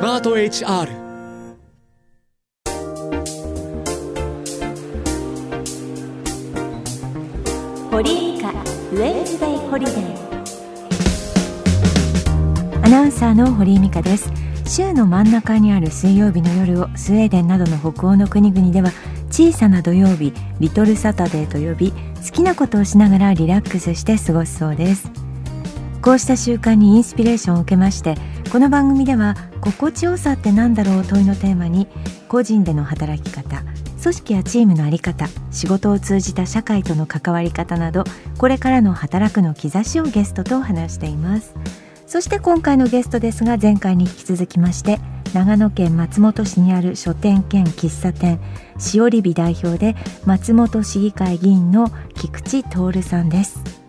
マート HR 堀井美香ウェンズデイホリデー。アナウンサーの堀井美香です。週の真ん中にある水曜日の夜をスウェーデンなどの北欧の国々では小さな土曜日リトルサタデーと呼び好きなことをしながらリラックスして過ごすそうです。こうした習慣にインスピレーションを受けましてこの番組では心地よさって何だろう問いのテーマに個人での働き方組織やチームの在り方仕事を通じた社会との関わり方などこれからの働くの兆しをゲストと話しています。そして今回のゲストですが前回に引き続きまして長野県松本市にある書店兼喫茶店しおりび代表で松本市議会議員の菊池徹さんです。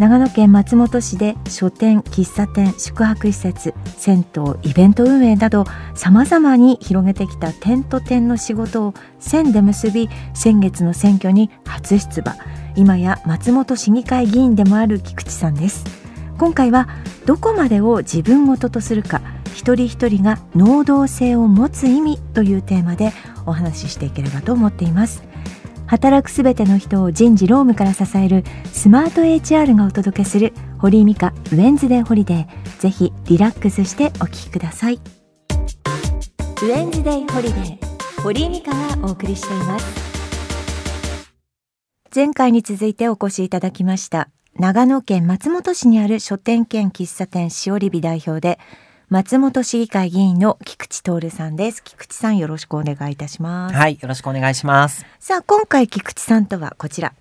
長野県松本市で書店喫茶店宿泊施設銭湯イベント運営などさまざまに広げてきた点と点の仕事を線で結び先月の選挙に初出馬。今や松本市議会議員でもある菊池さんです。今回はどこまでを自分事とするか一人一人が能動性を持つ意味というテーマでお話ししていければと思っています。働くすべての人を人事労務から支えるスマート HR がお届けする堀井美香ウェンズデーホリデー。ぜひリラックスしてお聞きください。ウェンズデーホリデー堀井美香がお送りしています。前回に続いてお越しいただきました長野県松本市にある書店兼喫茶店しおりび代表で松本市議会議員の菊池徹さんです。菊池さんよろしくお願いいたします。はい、よろしくお願いします。さあ、今回菊池さんとはこちら。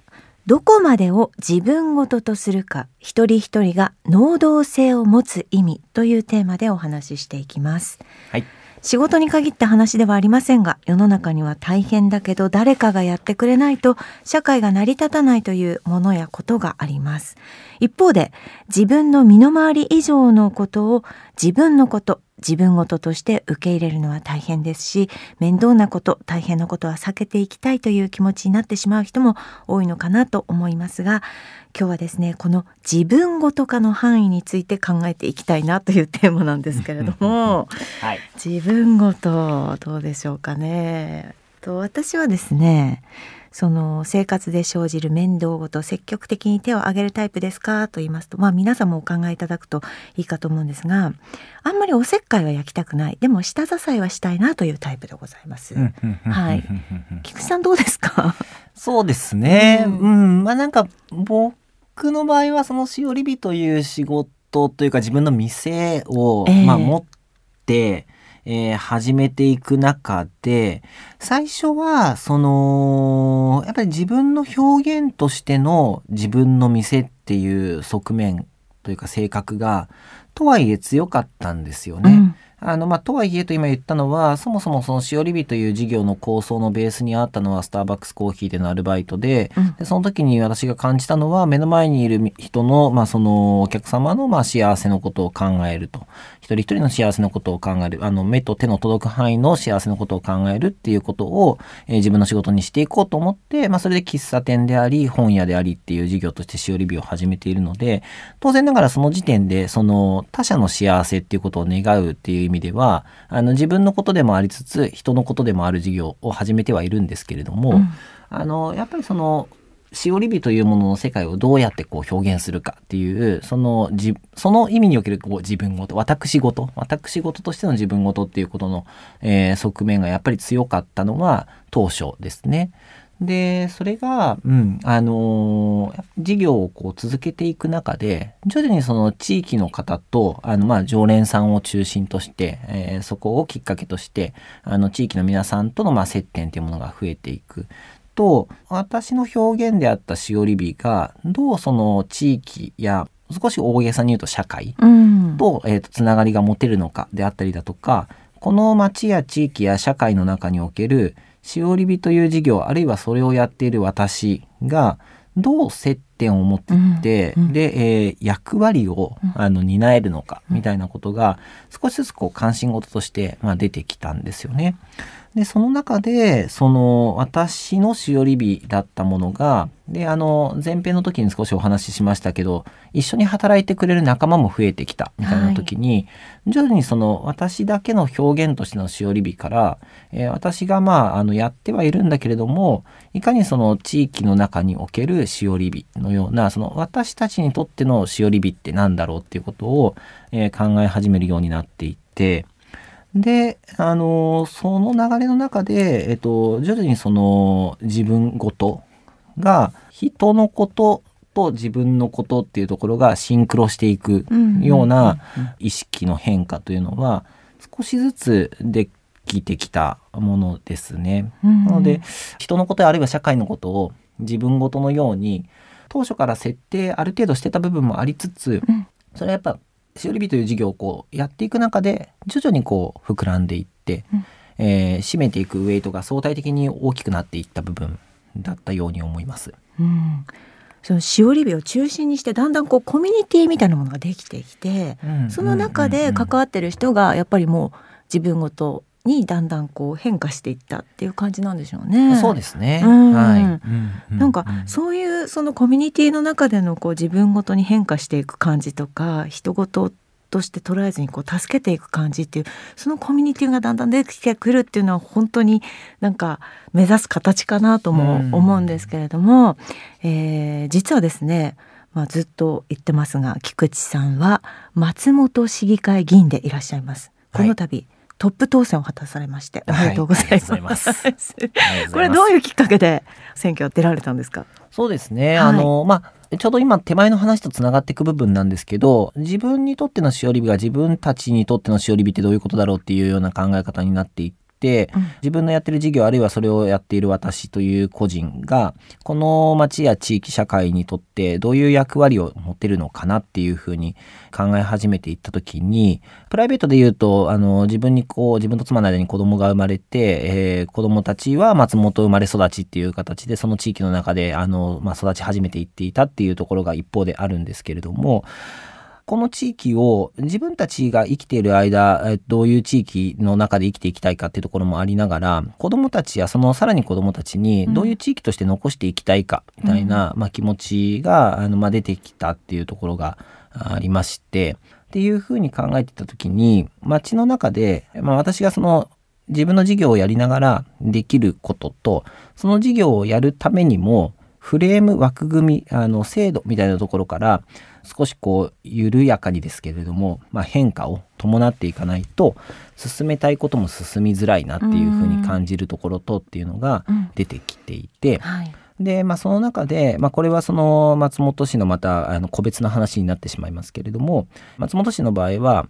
どこまでを自分ごととするか、一人一人が能動性を持つ意味というテーマでお話ししていきます。はい。仕事に限った話ではありませんが世の中には大変だけど誰かがやってくれないと社会が成り立たないというものやことがあります。一方で自分の身の回り以上のことを自分のこと自分事として受け入れるのは大変ですし面倒なこと大変なことは避けていきたいという気持ちになってしまう人も多いのかなと思いますが今日はですねこの自分ごと化の範囲について考えていきたいなというテーマなんですけれども、はい、自分ごとどうでしょうかね。と私はですねその生活で生じる面倒ごと積極的に手を挙げるタイプですかと言いますとまあ皆さんもお考えいただくといいかと思うんですがあんまりおせっかいは焼きたくないでも下支えはしたいなというタイプでございます。はい。菊池さんどうですか？そうですね。うん、うん、まあなんか僕の場合はそのしおりびという仕事というか自分の店を、えー、まあ持ってえー、始めていく中で、最初は、その、やっぱり自分の表現としての自分の店っていう側面というか性格が、とはいえ強かったんですよね。うんあの、まあ、とはいえと今言ったのは、そもそもそのしおりびという事業の構想のベースにあったのはスターバックスコーヒーでのアルバイトで、うん、でその時に私が感じたのは、目の前にいる人の、まあ、そのお客様の、まあ、幸せのことを考えると。一人一人の幸せのことを考える。あの、目と手の届く範囲の幸せのことを考えるっていうことを、えー、自分の仕事にしていこうと思って、まあ、それで喫茶店であり、本屋でありっていう事業としてしおりびを始めているので、当然ながらその時点で、その他者の幸せっていうことを願うっていう意味では、あの、自分のことでもありつつ、人のことでもある事業を始めてはいるんですけれども、うん、あの、やっぱりその、しおりびというものの世界をどうやってこう表現するかっていう、そのじ、その意味におけるこう自分ごと、私ごと、私ごととしての自分ごとっていうことの、えー、側面がやっぱり強かったのが当初ですね。で、それが、うん、あのー、事業をこう続けていく中で、徐々にその地域の方と、あの、まあ、常連さんを中心として、えー、そこをきっかけとして、あの、地域の皆さんとの、まあ、接点というものが増えていく。と、私の表現であったしおりびが、どうその地域や、少し大げさに言うと社会と、うん、えっ、ー、と、つながりが持てるのかであったりだとか、この町や地域や社会の中における、しおりびという事業、あるいはそれをやっている私が、どう接点を持って、うんうん、で、えー、役割を、あの担えるのかみたいなことが少しずつこう関心事として、まあ、出てきたんですよね。でその中でその私のしおり日だったものがであの前編の時に少しお話ししましたけど一緒に働いてくれる仲間も増えてきたみたいな時に、はい、徐々にその私だけの表現としてのしおり日から、えー、私がまああのやってはいるんだけれどもいかにその地域の中におけるしおり日のようなその私たちにとってのしおり日って何だろうっていうことを、えー、考え始めるようになっていって。で、あの、その流れの中で、えっと、徐々にその自分ごとが人のことと自分のことっていうところがシンクロしていくような意識の変化というのは少しずつできてきたものですね。なので人のことあるいは社会のことを自分ごとのように当初から設定ある程度してた部分もありつつ、それはやっぱしおりびという事業をこうやっていく中で徐々にこう膨らんでいって、うん、えー、占めていくウェイトが相対的に大きくなっていった部分だったように思います。うん。そのしおり火を中心にしてだんだんこうコミュニティみたいなものができてきて、うん、その中で関わってる人がやっぱりもう自分ごとにだんだんこう変化していったっていう感じなんでしょうね。そうですね。はい。なんかそういうそのコミュニティの中でのこう自分ごとに変化していく感じとか人ごととして捉えずにこう助けていく感じっていうそのコミュニティがだんだん出てきてくるっていうのは本当になんか目指す形かなとも思うんですけれども、えー、実はですねまあ、ずっと言ってますが菊池さんは松本市議会議員でいらっしゃいます。この度、はいトップ当選を果たされましておめでとうございます。はい、これどういうきっかけで選挙出られたんですか？そうですね。はい、あのまあちょうど今手前の話とつながっていく部分なんですけど自分にとってのしおり火が自分たちにとってのしおり火ってどういうことだろうっていうような考え方になってい、うん、自分のやってる事業あるいはそれをやっている私という個人がこの町や地域社会にとってどういう役割を持ってるのかなっていうふうに考え始めていった時にプライベートで言うとあの自分にこう自分と妻の間に子供が生まれて、えー、子供たちは松本生まれ育ちっていう形でその地域の中であの、まあ、育ち始めていっていたっていうところが一方であるんですけれどもこの地域を自分たちが生きている間、どういう地域の中で生きていきたいかっていうところもありながら、子供たちやそのさらに子供たちにどういう地域として残していきたいかみたいな、うん、まあ、気持ちがあの、まあ、出てきたっていうところがありまして、っていうふうに考えてた時に、街の中で、まあ、私がその自分の事業をやりながらできることと、その事業をやるためにも、フレーム枠組み、あの、制度みたいなところから、少しこう緩やかにですけれども、まあ、変化を伴っていかないと進めたいことも進みづらいなっていうふうに感じるところとっていうのが出てきていて、うんはい、で、まあ、その中で、まあ、これはその松本市のまたあの個別の話になってしまいますけれども松本市の場合は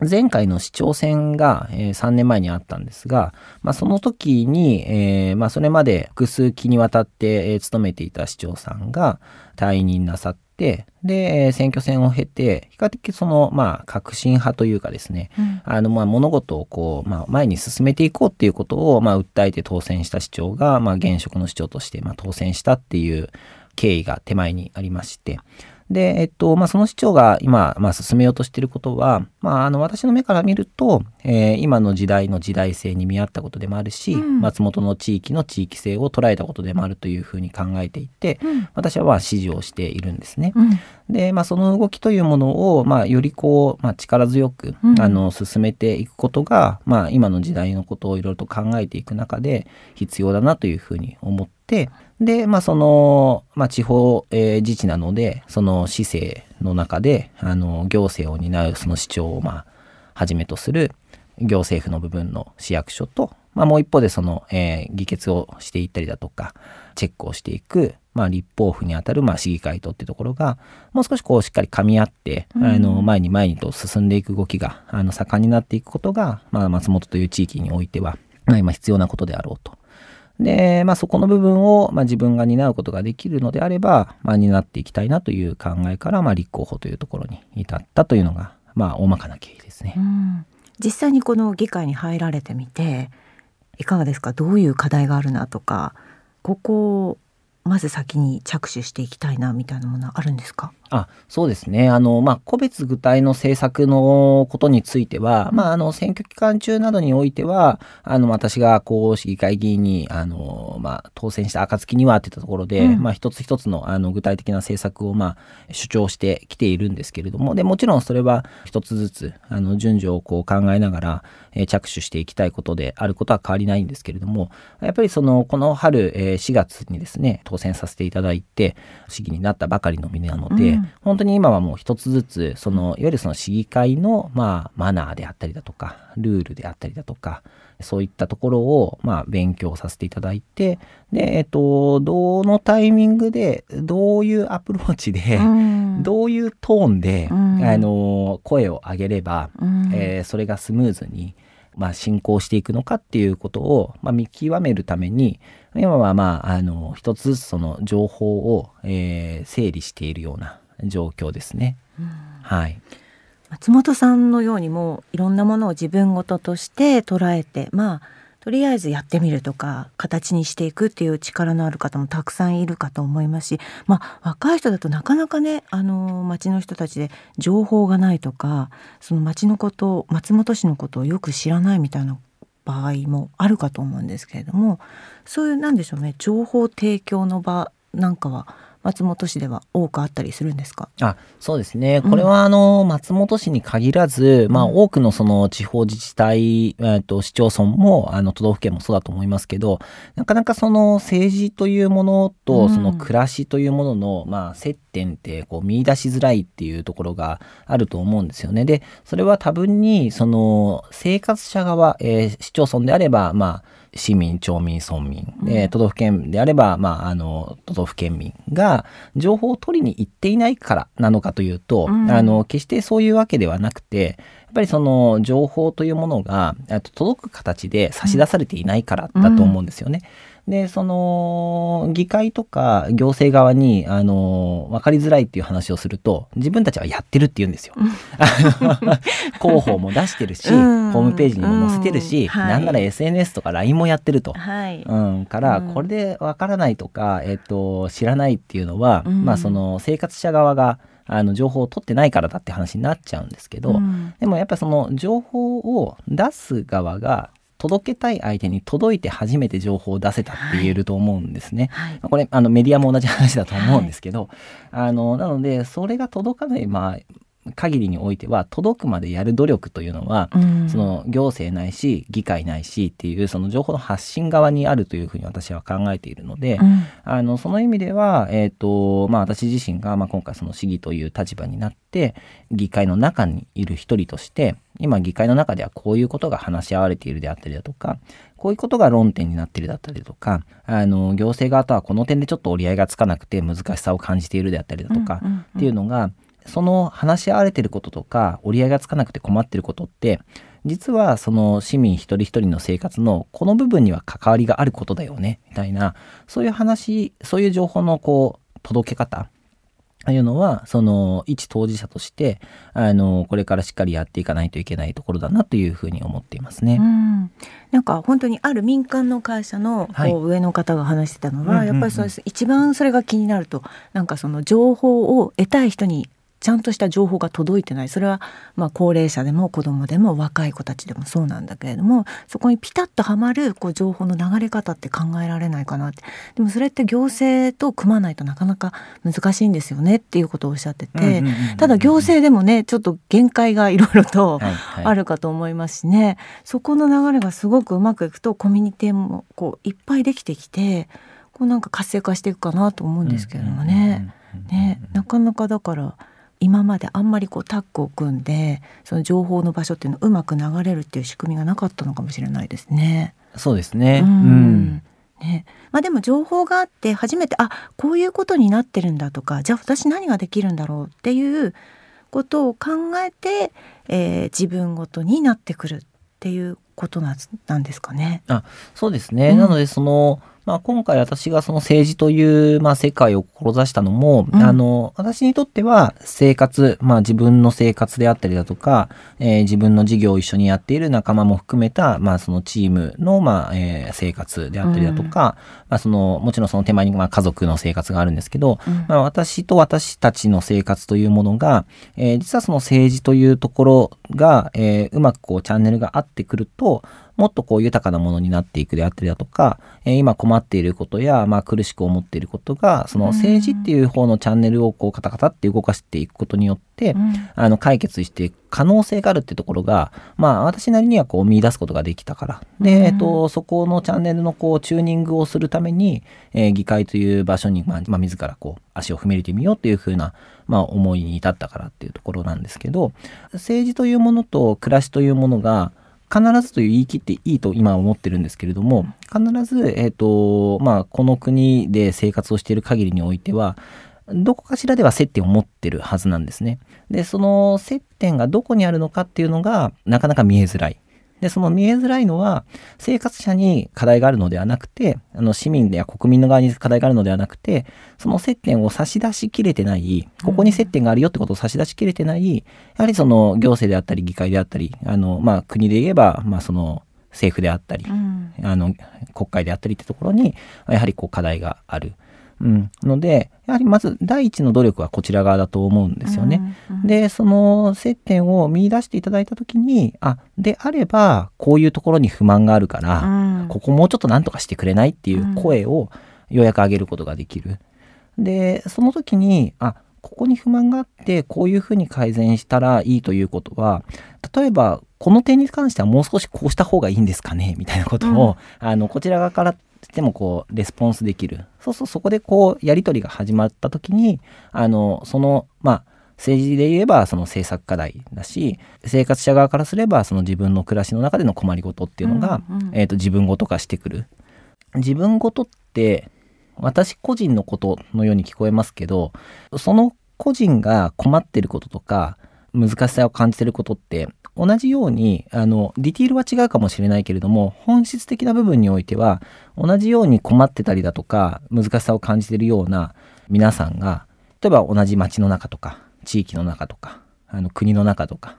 前回の市長選が、えー、3年前にあったんですが、まあ、その時に、えーまあ、それまで複数期にわたって、えー、務めていた市長さんが退任なさって、で、選挙戦を経て、比較的その、まあ、革新派というかですね、うん、あの、まあ、物事をこう、まあ、前に進めていこうっていうことを、まあ、訴えて当選した市長が、まあ、現職の市長として、まあ、当選したっていう経緯が手前にありまして、で、えっと、まあ、その市長が今、まあ、進めようとしていることは、まあ、あの、私の目から見ると、えー、今の時代の時代性に見合ったことでもあるし、うん、松本の地域の地域性を捉えたことでもあるというふうに考えていて、うん、私はまあ支持をしているんですね。うん、で、まあ、その動きというものを、まあ、よりこう、まあ、力強く、あの、進めていくことが、まあ、今の時代のことをいろいろと考えていく中で必要だなというふうに思って、で、まあ、その、まあ、地方、えー、自治なので、その市政の中で、あの、行政を担うその市長を、まあ、はじめとする行政府の部分の市役所と、まあ、もう一方でその、えー、議決をしていったりだとか、チェックをしていく、まあ、立法府にあたる、まあ、市議会とっていうところが、もう少しこう、しっかり噛み合って、うん、あの、前に前にと進んでいく動きが、あの、盛んになっていくことが、まあ、松本という地域においては、まあ、今必要なことであろうと。で、まあ、そこの部分を、まあ、自分が担うことができるのであれば、まあ、担っていきたいなという考えから、まあ、立候補というところに至ったというのが、まあ、大まかな経緯ですね。実際にこの議会に入られてみていかがですか？どういう課題があるなとかここをまず先に着手していきたいなみたいなものはあるんですか？あそうですね。あの、まあ、個別具体の政策のことについては、うん、まあ、あの選挙期間中などにおいてはあの私がこう市議会議員にあの、まあ、当選した暁にはっていったところで、うん、まあ、一つ一つのあの具体的な政策を、まあ、主張してきているんですけれどもでもちろんそれは一つずつあの順序をこう考えながら、えー、着手していきたいことであることは変わりないんですけれどもやっぱりそのこの春、えー、4月にですね当選させていただいて市議になったばかりの身なので、うん、本当に今はもう一つずつそのいわゆるその市議会の、まあ、マナーであったりだとかルールであったりだとかそういったところを、まあ、勉強させていただいてで、えっと、どのタイミングでどういうアプローチで、うん、どういうトーンで、うん、あの声を上げれば、うん、えー、それがスムーズにまあ、進行していくのかっていうことを、まあ、見極めるために今はまああの一つずつその情報を、えー、整理しているような状況ですね。はい、松本さんのようにもいろんなものを自分事として捉えてまあとりあえずやってみるとか形にしていくっていう力のある方もたくさんいるかと思いますし、まあ、若い人だとなかなかねあの町の人たちで情報がないとかその町のこと松本市のことをよく知らないみたいな場合もあるかと思うんですけれどもそういうなんでしょうね情報提供の場なんかは松本市では多くあったりするんですか？あそうですね、これはあの松本市に限らず、まあ、多くのその地方自治体、えー、と市町村もあの都道府県もそうだと思いますけどなかなかその政治というものとその暮らしというものの、まあ、接点ってこう見出しづらいっていうところがあると思うんですよね。でそれは多分にその生活者側、えー、市町村であればまあ市民、町民、村民、うん、都道府県であれば、まあ、あの、都道府県民が情報を取りに行っていないからなのかというと、うん、あの、決してそういうわけではなくて、やっぱりその情報というものが届く形で差し出されていないからだと思うんですよね。うんで、その、議会とか行政側に、あの、分かりづらいっていう話をすると、自分たちはやってるって言うんですよ。広報も出してるし、ホームページにも載せてるし、はい、なんなら SNS とか LINE もやってると。はい、うん、から、これで分からないとか、えっ、と、知らないっていうのは、まあ、その、生活者側が、あの情報を取ってないからだって話になっちゃうんですけど、うん、でもやっぱその情報を出す側が届けたい相手に届いて初めて情報を出せたって言えると思うんですね。はい、これあのメディアも同じ話だと思うんですけど、はい、あのなのでそれが届かないまあ限りにおいては届くまでやる努力というのは、うん、その行政ないし議会ないしっていうその情報の発信側にあるというふうに私は考えているので、うん、あのその意味では、えーとまあ、私自身が、まあ、今回その市議という立場になって議会の中にいる一人として今議会の中ではこういうことが話し合われているであったりだとかこういうことが論点になっているだったりとか、あの、行政側とはこの点でちょっと折り合いがつかなくて難しさを感じているであったりだとか、っていうのが、その話し合われてることとか折り合いがつかなくて困ってることって実はその市民一人一人の生活のこの部分には関わりがあることだよねみたいなそういう話そういう情報のこう届け方というのはその一当事者としてあのこれからしっかりやっていかないといけないところだなというふうに思っていますね。うん。なんか本当にある民間の会社のこう上の方が話してたのは、やっぱりそうです、一番それが気になるとなんかその情報を得たい人にちゃんとした情報が届いてない。それはまあ高齢者でも子どもでも若い子たちでもそうなんだけれどもそこにピタッとはまるこう情報の流れ方って考えられないかなって。でもそれって行政と組まないとなかなか難しいんですよねっていうことをおっしゃってて。ただ行政でもねちょっと限界がいろいろとあるかと思いますしね、はいはい、そこの流れがすごくうまくいくとコミュニティもこういっぱいできてきてこうなんか活性化していくかなと思うんですけれどもね。ねなかなかだから今まであんまりこうタッグを組んでその情報の場所っていうのをうまく流れるっていう仕組みがなかったのかもしれないですね。そうですね。うん、うんねまあ、でも情報があって初めてあこういうことになってるんだとかじゃあ私何ができるんだろうっていうことを考えて、えー、自分ごとになってくるっていうことなんですかね。あそうですね、うん、なのでそのまあ、今回私がその政治という、まあ、世界を志したのも、うん、あの、私にとっては生活、まあ、自分の生活であったりだとか、えー、自分の事業を一緒にやっている仲間も含めた、まあ、そのチームの、まあ、えー、生活であったりだとか、うん、まあ、その、もちろんその手前に、まあ、家族の生活があるんですけど、うん、まあ、私と私たちの生活というものが、えー、実はその政治というところが、えー、うまくこう、チャンネルが合ってくると、もっとこう豊かなものになっていくであったりだとか、えー、今困っていることや、まあ、苦しく思っていることがその政治っていう方のチャンネルをこうカタカタって動かしていくことによって、うん、あの解決していく可能性があるってところが、まあ、私なりにはこう見出すことができたから。で、えっと、そこのチャンネルのこうチューニングをするために、えー、議会という場所に、まあまあ、自らこう足を踏み入れてみようっていうふうな、まあ、思いに至ったからっていうところなんですけど政治というものと暮らしというものが必ずという言い切っていいと今思ってるんですけれども必ず、えーとまあ、この国で生活をしている限りにおいてはどこかしらでは接点を持ってるはずなんですね。でその接点がどこにあるのかっていうのがなかなか見えづらい。で、その見えづらいのは、生活者に課題があるのではなくて、あの、市民や国民の側に課題があるのではなくて、その接点を差し出しきれてない、ここに接点があるよってことを差し出しきれてない、やはりその行政であったり、議会であったり、あの、まあ、国で言えば、まあ、その、政府であったり、うん、あの、国会であったりってところに、やはりこう課題がある。うん、のでやはりまず第一の努力はこちら側だと思うんですよね。うんうん、でその接点を見出していただいた時にあであればこういうところに不満があるから、うん、ここもうちょっと何とかしてくれないっていう声をようやく上げることができる。でその時にあここに不満があってこういうふうに改善したらいいということは例えばこの点に関してはもう少しこうした方がいいんですかねみたいなことを、うん、あのこちら側からでもこうレスポンスできる。そうするとそこでこうやり取りが始まった時にあのそのまあ政治で言えばその政策課題だし生活者側からすればその自分の暮らしの中での困りごとっていうのが、うんうん、えーと、自分ごと化してくる。自分ごとって私個人のことのように聞こえますけどその個人が困ってることとか難しさを感じてることって同じようにあのディティールは違うかもしれないけれども本質的な部分においては同じように困ってたりだとか難しさを感じてるような皆さんが例えば同じ町の中とか地域の中とかあの国の中とか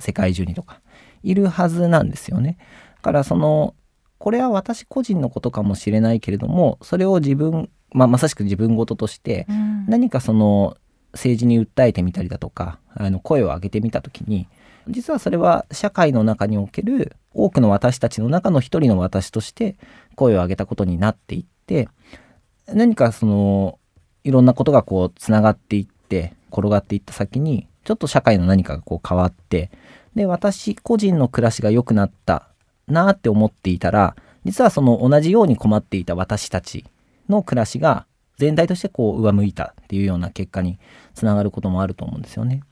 世界中にとかいるはずなんですよね。だからそのこれは私個人のことかもしれないけれどもそれを自分、まあ、まさしく自分事として何かその政治に訴えてみたりだとかあの声を上げてみた時に実はそれは社会の中における多くの私たちの中の一人の私として声を上げたことになっていって何かそのいろんなことがこうつながっていって転がっていった先にちょっと社会の何かがこう変わってで私個人の暮らしが良くなったなって思っていたら実はその同じように困っていた私たちの暮らしが全体としてこう上向いたっていうような結果につながることもあると思うんですよね。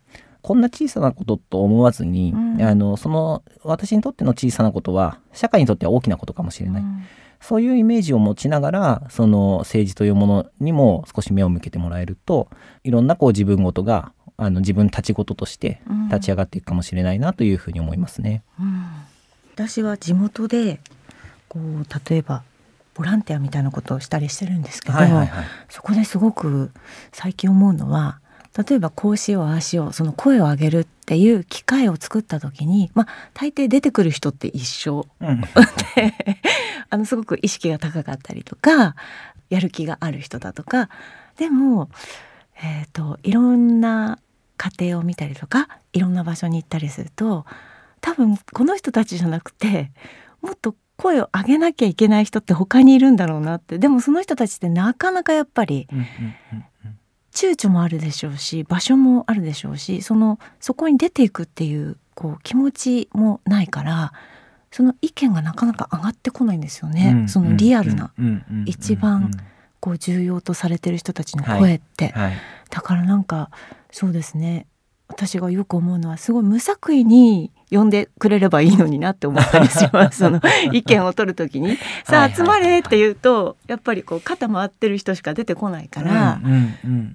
こんな小さなことと思わずに、うん、あのその私にとっての小さなことは社会にとっては大きなことかもしれない、うん、そういうイメージを持ちながらその政治というものにも少し目を向けてもらえるといろんなこう自分ごとがあの自分たちごととして立ち上がっていくかもしれないなというふうに思いますね。うん、私は地元でこう例えばボランティアみたいなことをしたりしてるんですけど、はいはいはい、そこですごく最近思うのは例えばこうしようああしようその声を上げるっていう機会を作った時にまあ大抵出てくる人って一緒、うん、であのすごく意識が高かったりとかやる気がある人だとか。でも、えーと、いろんな家庭を見たりとかいろんな場所に行ったりすると多分この人たちじゃなくてもっと声を上げなきゃいけない人って他にいるんだろうなって。でもその人たちってなかなかやっぱり、躊躇もあるでしょうし場所もあるでしょうしそのそこに出ていくっていうこう気持ちもないからその意見がなかなか上がってこないんですよね、うん、そのリアルな、一番こう重要とされてる人たちの声って、はいはい、だからなんかそうですね。私がよく思うのはすごい無作為に呼んでくれればいいのになって思ったりします。その意見を取る時に「さあ集まれ!」って言うとやっぱりこう肩回ってる人しか出てこないから、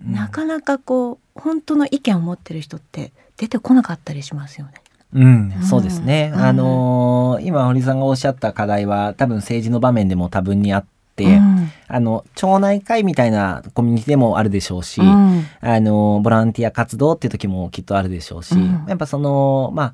なかなかこう本当の意見を持ってる人って出てこなかったりしますよね。うん、そうですね。あのー、今堀さんがおっしゃった課題は多分政治の場面でも多分にあって、うん、あの町内会みたいなコミュニティでもあるでしょうし、うん、あのボランティア活動っていう時もきっとあるでしょうし、うん、やっぱそのまあ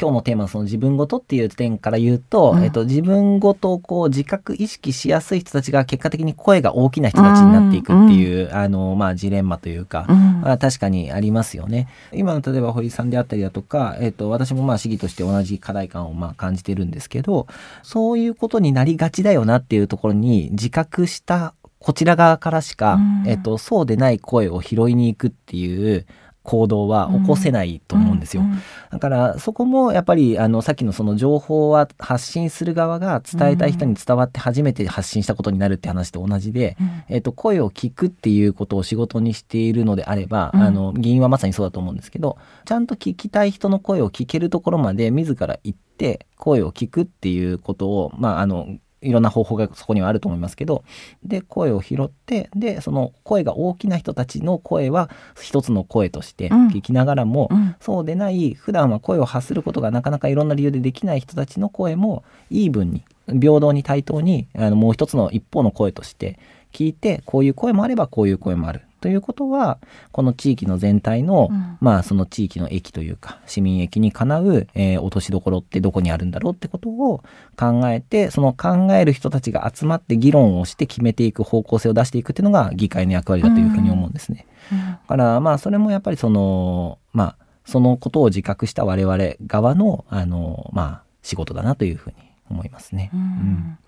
今日のテーマのその自分ごとっていう点から言うと、うん、えっと、自分ごとをこう自覚意識しやすい人たちが結果的に声が大きな人たちになっていくっていう、うん、あの、まあ、ジレンマというか、うん、確かにありますよね。今の例えば堀さんであったりだとか、えっと、私もまあ市議として同じ課題感をまあ感じてるんですけど、そういうことになりがちだよなっていうところに自覚したこちら側からしか、えっと、そうでない声を拾いに行くっていう行動は起こせないと思うんですよ。うんうん、だからそこもやっぱりあのさっきのその情報は発信する側が伝えたい人に伝わって初めて発信したことになるって話と同じで、うん、えー、と声を聞くっていうことを仕事にしているのであれば、あの議員はまさにそうだと思うんですけどちゃんと聞きたい人の声を聞けるところまで自ら行って声を聞くっていうことを、まあ、あのいろんな方法がそこにはあると思いますけどで声を拾ってでその声が大きな人たちの声は一つの声として聞きながらも、うん、そうでない普段は声を発することがなかなかいろんな理由でできない人たちの声もイーブンに平等に対等にあのもう一つの一方の声として聞いてこういう声もあればこういう声もあるということはこの地域の全体の、うん、まあその地域の駅というか市民駅にかなう、えー、落としどころってどこにあるんだろうってことを考えてその考える人たちが集まって議論をして決めていく方向性を出していくっていうのが議会の役割だというふうに思うんですね。うん、だからまあそれもやっぱりそのまあそのことを自覚した我々側のあのまあ仕事だなというふうに思いますね。うん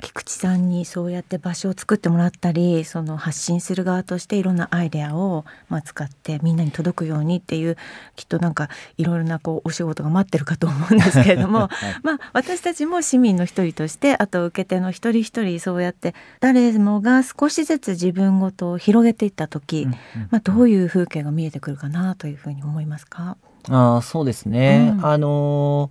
菊池さんにそうやって場所を作ってもらったりその発信する側としていろんなアイデアを、まあ、使ってみんなに届くようにっていうきっとなんかいろいろなこうお仕事が待ってるかと思うんですけれども、はい、まあ、私たちも市民の一人としてあと受け手の一人一人そうやって誰もが少しずつ自分ごとを広げていった時、うんうん、まあ、どういう風景が見えてくるかなというふうに思いますか？あそうですね、うん、あの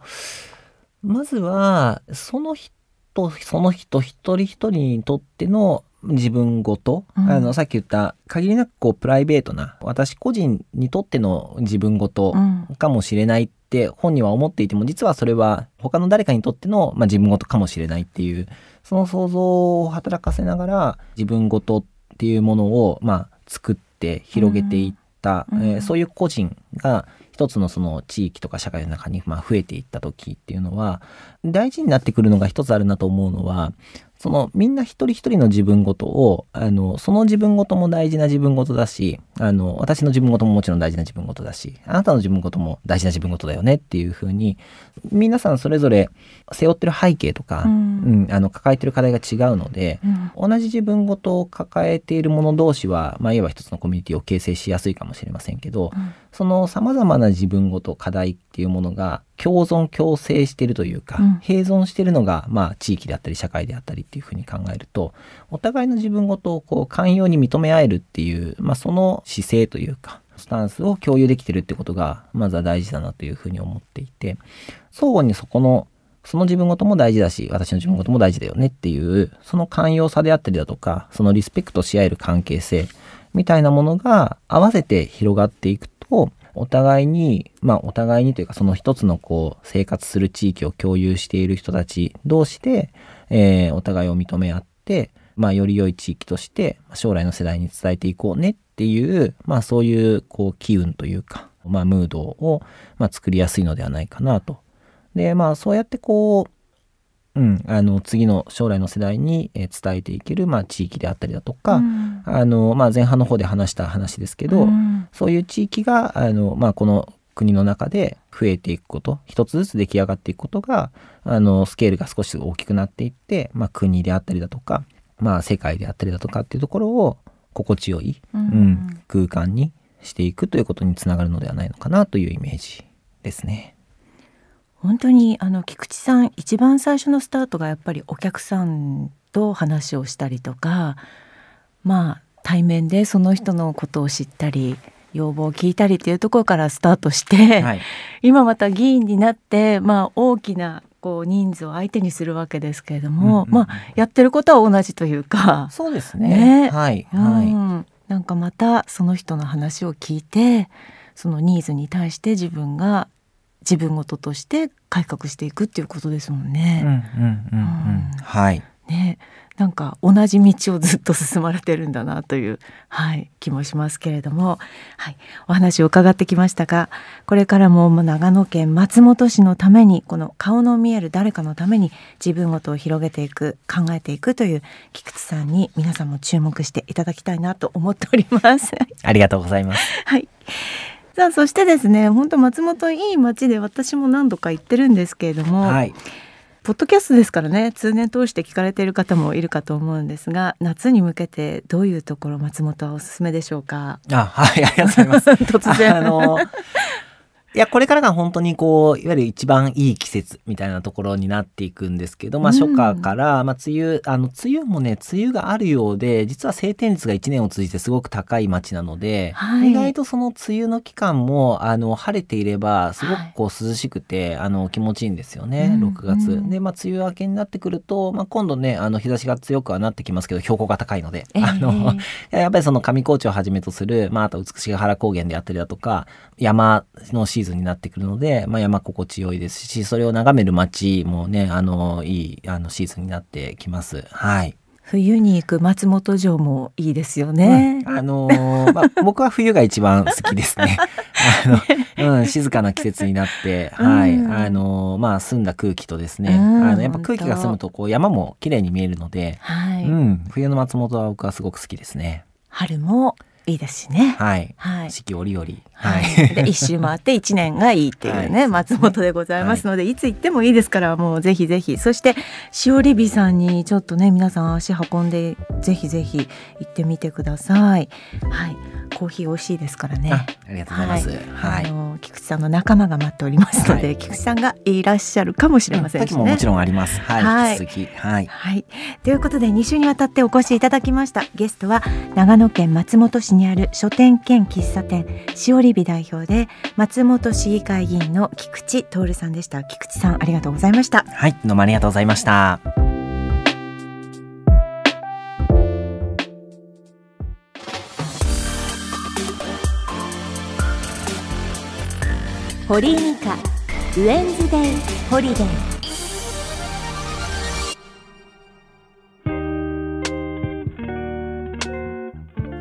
まずはその人とその人一人一人にとっての自分ごと、うん、あのさっき言った限りなくこうプライベートな私個人にとっての自分ごとかもしれないって本人は思っていても実はそれは他の誰かにとっての、まあ、自分ごとかもしれないっていうその想像を働かせながら自分ごとっていうものを、まあ、作って広げていった、うん、えー、そういう個人が一つのその地域とか社会の中にま増えていった時っていうのは大事になってくるのが一つあるなと思うのはそのみんな一人一人の自分ごとをあのその自分ごとも大事な自分ごとだしあの私の自分ごとももちろん大事な自分ごとだしあなたの自分ごとも大事な自分ごとだよねっていうふうに皆さんそれぞれ背負ってる背景とか、うん、うん、あの抱えてる課題が違うので、うん、同じ自分ごとを抱えている者同士は、まあ、いわば一つのコミュニティを形成しやすいかもしれませんけど、うん、そのさまざまな自分ごと課題っていうものが共存共生してるというか、併存してるのが、まあ、地域であったり社会であったりっていうふうに考えるとお互いの自分ごとをこう寛容に認め合えるっていう、まあ、その姿勢というかスタンスを共有できてるってことがまずは大事だなというふうに思っていて相互にそこのその自分ごとも大事だし私の自分ごとも大事だよねっていうその寛容さであったりだとかそのリスペクトし合える関係性みたいなものが合わせて広がっていくとお互いに、まあお互いにというかその一つのこう生活する地域を共有している人たち同士で、えー、お互いを認め合って、まあより良い地域として将来の世代に伝えていこうねっていう、まあそういうこう機運というか、まあムードを、まあ、作りやすいのではないかなと。で、まあそうやってこう、うん、あの次の将来の世代に伝えていける、まあ、地域であったりだとか、うん、あのまあ、前半の方で話した話ですけど、うん、そういう地域があの、まあ、この国の中で増えていくこと一つずつ出来上がっていくことがあのスケールが少し大きくなっていって、まあ、国であったりだとか、まあ、世界であったりだとかっていうところを心地よい、うん、うん、空間にしていくということにつながるのではないのかなというイメージですね。本当にあの菊池さん一番最初のスタートがやっぱりお客さんと話をしたりとかまあ対面でその人のことを知ったり要望を聞いたりっていうところからスタートして、はい、今また議員になって、まあ、大きなこう人数を相手にするわけですけれども、うんうん、まあ、やってることは同じというかそうですね、ね、はい、はい、うん、なんかまたその人の話を聞いてそのニーズに対して自分が自分事として改革していくっていうことですもんね。はい。ねなんか同じ道をずっと進まれてるんだなという、はい、気もしますけれども、はい、お話を伺ってきましたがこれからも長野県松本市のためにこの顔の見える誰かのために自分ごとを広げていく考えていくという菊池さんに皆さんも注目していただきたいなと思っております。ありがとうございます。はいさあそしてですね本当松本いい街で私も何度か行ってるんですけれども、はい、ポッドキャストですからね通年通して聞かれている方もいるかと思うんですが夏に向けてどういうところ松本はおすすめでしょうか？あはいありがとうございます。突然。あのいや、これからが本当にこう、いわゆる一番いい季節みたいなところになっていくんですけど、まあ初夏から、まあ梅雨、あの、梅雨もね、梅雨があるようで、実は晴天率が1年を通じてすごく高い街なので、はい、意外とその梅雨の期間も、あの、晴れていれば、すごくこう涼しくて、はい、あの、気持ちいいんですよね、6月。で、まあ梅雨明けになってくると、まあ今度ね、あの、日差しが強くはなってきますけど、標高が高いので、えー、あの、やっぱりその上高地をはじめとする、まああと美しが原高原であったりだとか、山のシーズンになってくるので、まあ、山心地よいですし、それを眺める街もね、あの、いい、あの、シーズンになってきます。はい。冬に行く松本城もいいですよね。うん、あのー、まあ、僕は冬が一番好きですね。あの、うん、静かな季節になって、はい、あのー、まあ、澄んだ空気とですね、あの、やっぱ空気が澄むと、こう、山も綺麗に見えるので、はい、うん、冬の松本は僕はすごく好きですね。春もいいですしね。はい。はい、四季折々。はい。で一周回って一年がいいっていうね、はい、松本でございますので、はい、いつ行ってもいいですからもうぜひぜひそしてしおりびさんにちょっとね皆さん足運んでぜひぜひ行ってみてください。はい。コーヒー美味しいですからね。ありがとうございます。はい。あの菊池さんの仲間が待っておりますので、菊池さんがいらっしゃるかもしれませんしね。ももちろんあります。はい。はい、はい。はい。ということで2週にわたってお越しいただきましたゲストは長野県松本市にある書店兼喫茶店しおりび代表で松本市議会議員の菊池徹さんでした。菊池さんありがとうございました。はい。どうもありがとうございました。堀井美香ウェンズデイホリデー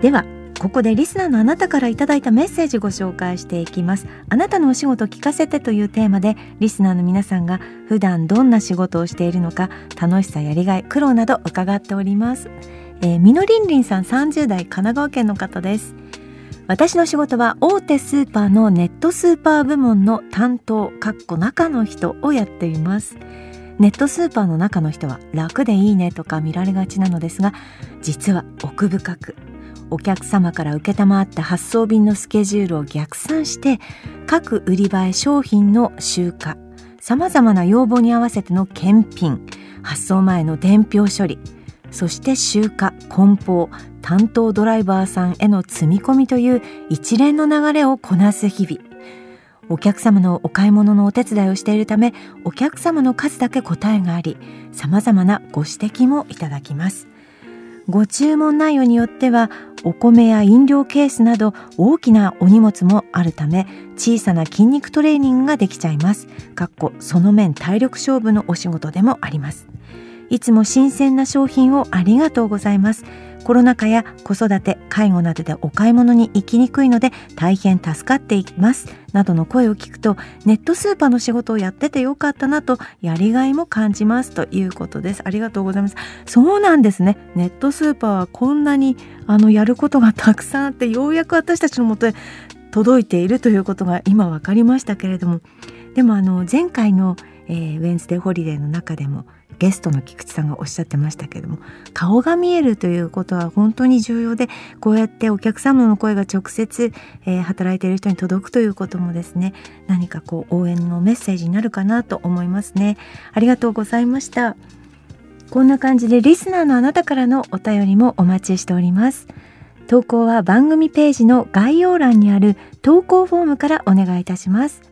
ではここでリスナーのあなたからいただいたメッセージご紹介していきます。あなたのお仕事聞かせてというテーマでリスナーの皆さんが普段どんな仕事をしているのか楽しさやりがい苦労など伺っております。えー、みのりんりんさん30代神奈川県の方です。私の仕事は大手スーパーのネットスーパー部門の担当かっこ中の人をやっています。ネットスーパーの中の人は楽でいいねとか見られがちなのですが実は奥深くお客様から承った発送便のスケジュールを逆算して各売り場へ商品の集荷さまざまな要望に合わせての検品発送前の伝票処理そして集荷梱包担当ドライバーさんへの積み込みという一連の流れをこなす日々。お客様のお買い物のお手伝いをしているためお客様の数だけ答えがあり様々なご指摘もいただきます。ご注文内容によってはお米や飲料ケースなど大きなお荷物もあるため小さな筋肉トレーニングができちゃいます。かっこその面体力勝負のお仕事でもあります。いつも新鮮な商品をありがとうございます。コロナ禍や子育て介護などでお買い物に行きにくいので大変助かっています。などの声を聞くとネットスーパーの仕事をやっててよかったなとやりがいも感じますということです。ありがとうございます。そうなんですね。ネットスーパーはこんなにあのやることがたくさんあってようやく私たちのもとへ届いているということが今分かりましたけれども。でもあの前回の、えー、ウェンズデーホリデーの中でもゲストの菊池さんがおっしゃってましたけども顔が見えるということは本当に重要でこうやってお客様の声が直接、えー、働いている人に届くということもですね何かこう応援のメッセージになるかなと思いますね。ありがとうございました。こんな感じでリスナーのあなたからのお便りもお待ちしております。投稿は番組ページの概要欄にある投稿フォームからお願いいたします。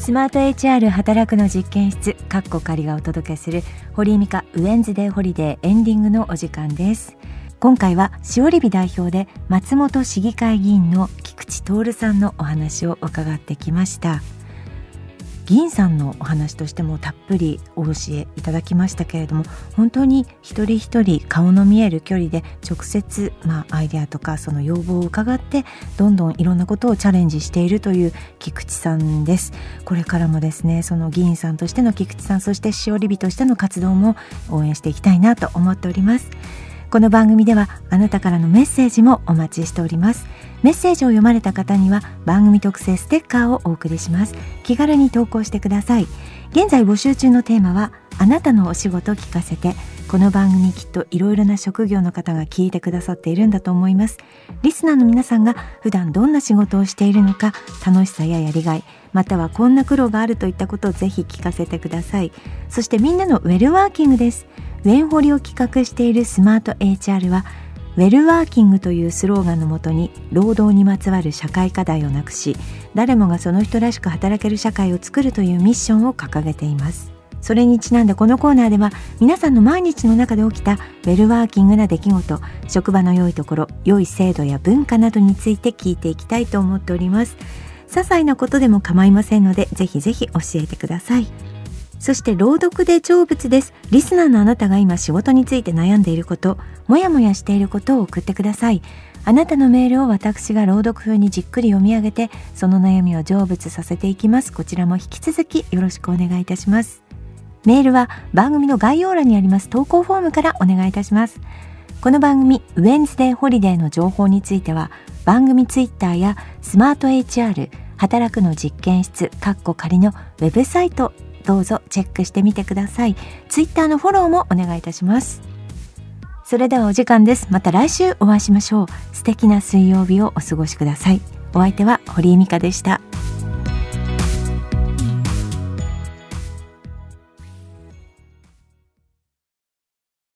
スマート HR 働くの実験室カッコ仮がお届けする堀井美香ウェンズデーホリデーエンディングのお時間です。今回はしおりび代表で松本市議会議員の菊池徹さんのお話を伺ってきました。議員さんのお話としてもたっぷりお教えいただきましたけれども本当に一人一人顔の見える距離で直接、まあ、アイデアとかその要望を伺ってどんどんいろんなことをチャレンジしているという菊池さんです。これからもですねその議員さんとしての菊池さんそしてしおりびとしての活動も応援していきたいなと思っております。この番組ではあなたからのメッセージもお待ちしております。メッセージを読まれた方には番組特製ステッカーをお送りします。気軽に投稿してください。現在募集中のテーマはあなたのお仕事聞かせて。この番組きっといろいろな職業の方が聞いてくださっているんだと思います。リスナーの皆さんが普段どんな仕事をしているのか楽しさややりがいまたはこんな苦労があるといったことをぜひ聞かせてください。そしてみんなのウェルワーキングです。ウェンホリを企画しているスマート HR はウェルワーキングというスローガンのもとに労働にまつわる社会課題をなくし誰もがその人らしく働ける社会を作るというミッションを掲げています。それにちなんでこのコーナーでは皆さんの毎日の中で起きたウェルワーキングな出来事職場の良いところ良い制度や文化などについて聞いていきたいと思っております。些細なことでも構いませんのでぜひぜひ教えてください。そして朗読で成仏です。リスナーのあなたが今仕事について悩んでいることもやもやしていることを送ってください。あなたのメールを私が朗読風にじっくり読み上げてその悩みを成仏させていきます。こちらも引き続きよろしくお願いいたします。メールは番組の概要欄にあります。投稿フォームからお願いいたします。この番組ウェンズデーホリデーの情報については番組ツイッターやスマート HR 働くの実験室カッコ仮のウェブサイトどうぞチェックしてみてください。ツイッターのフォローもお願いいたします。それではお時間です。また来週お会いしましょう。素敵な水曜日をお過ごしください。お相手は堀井美香でした。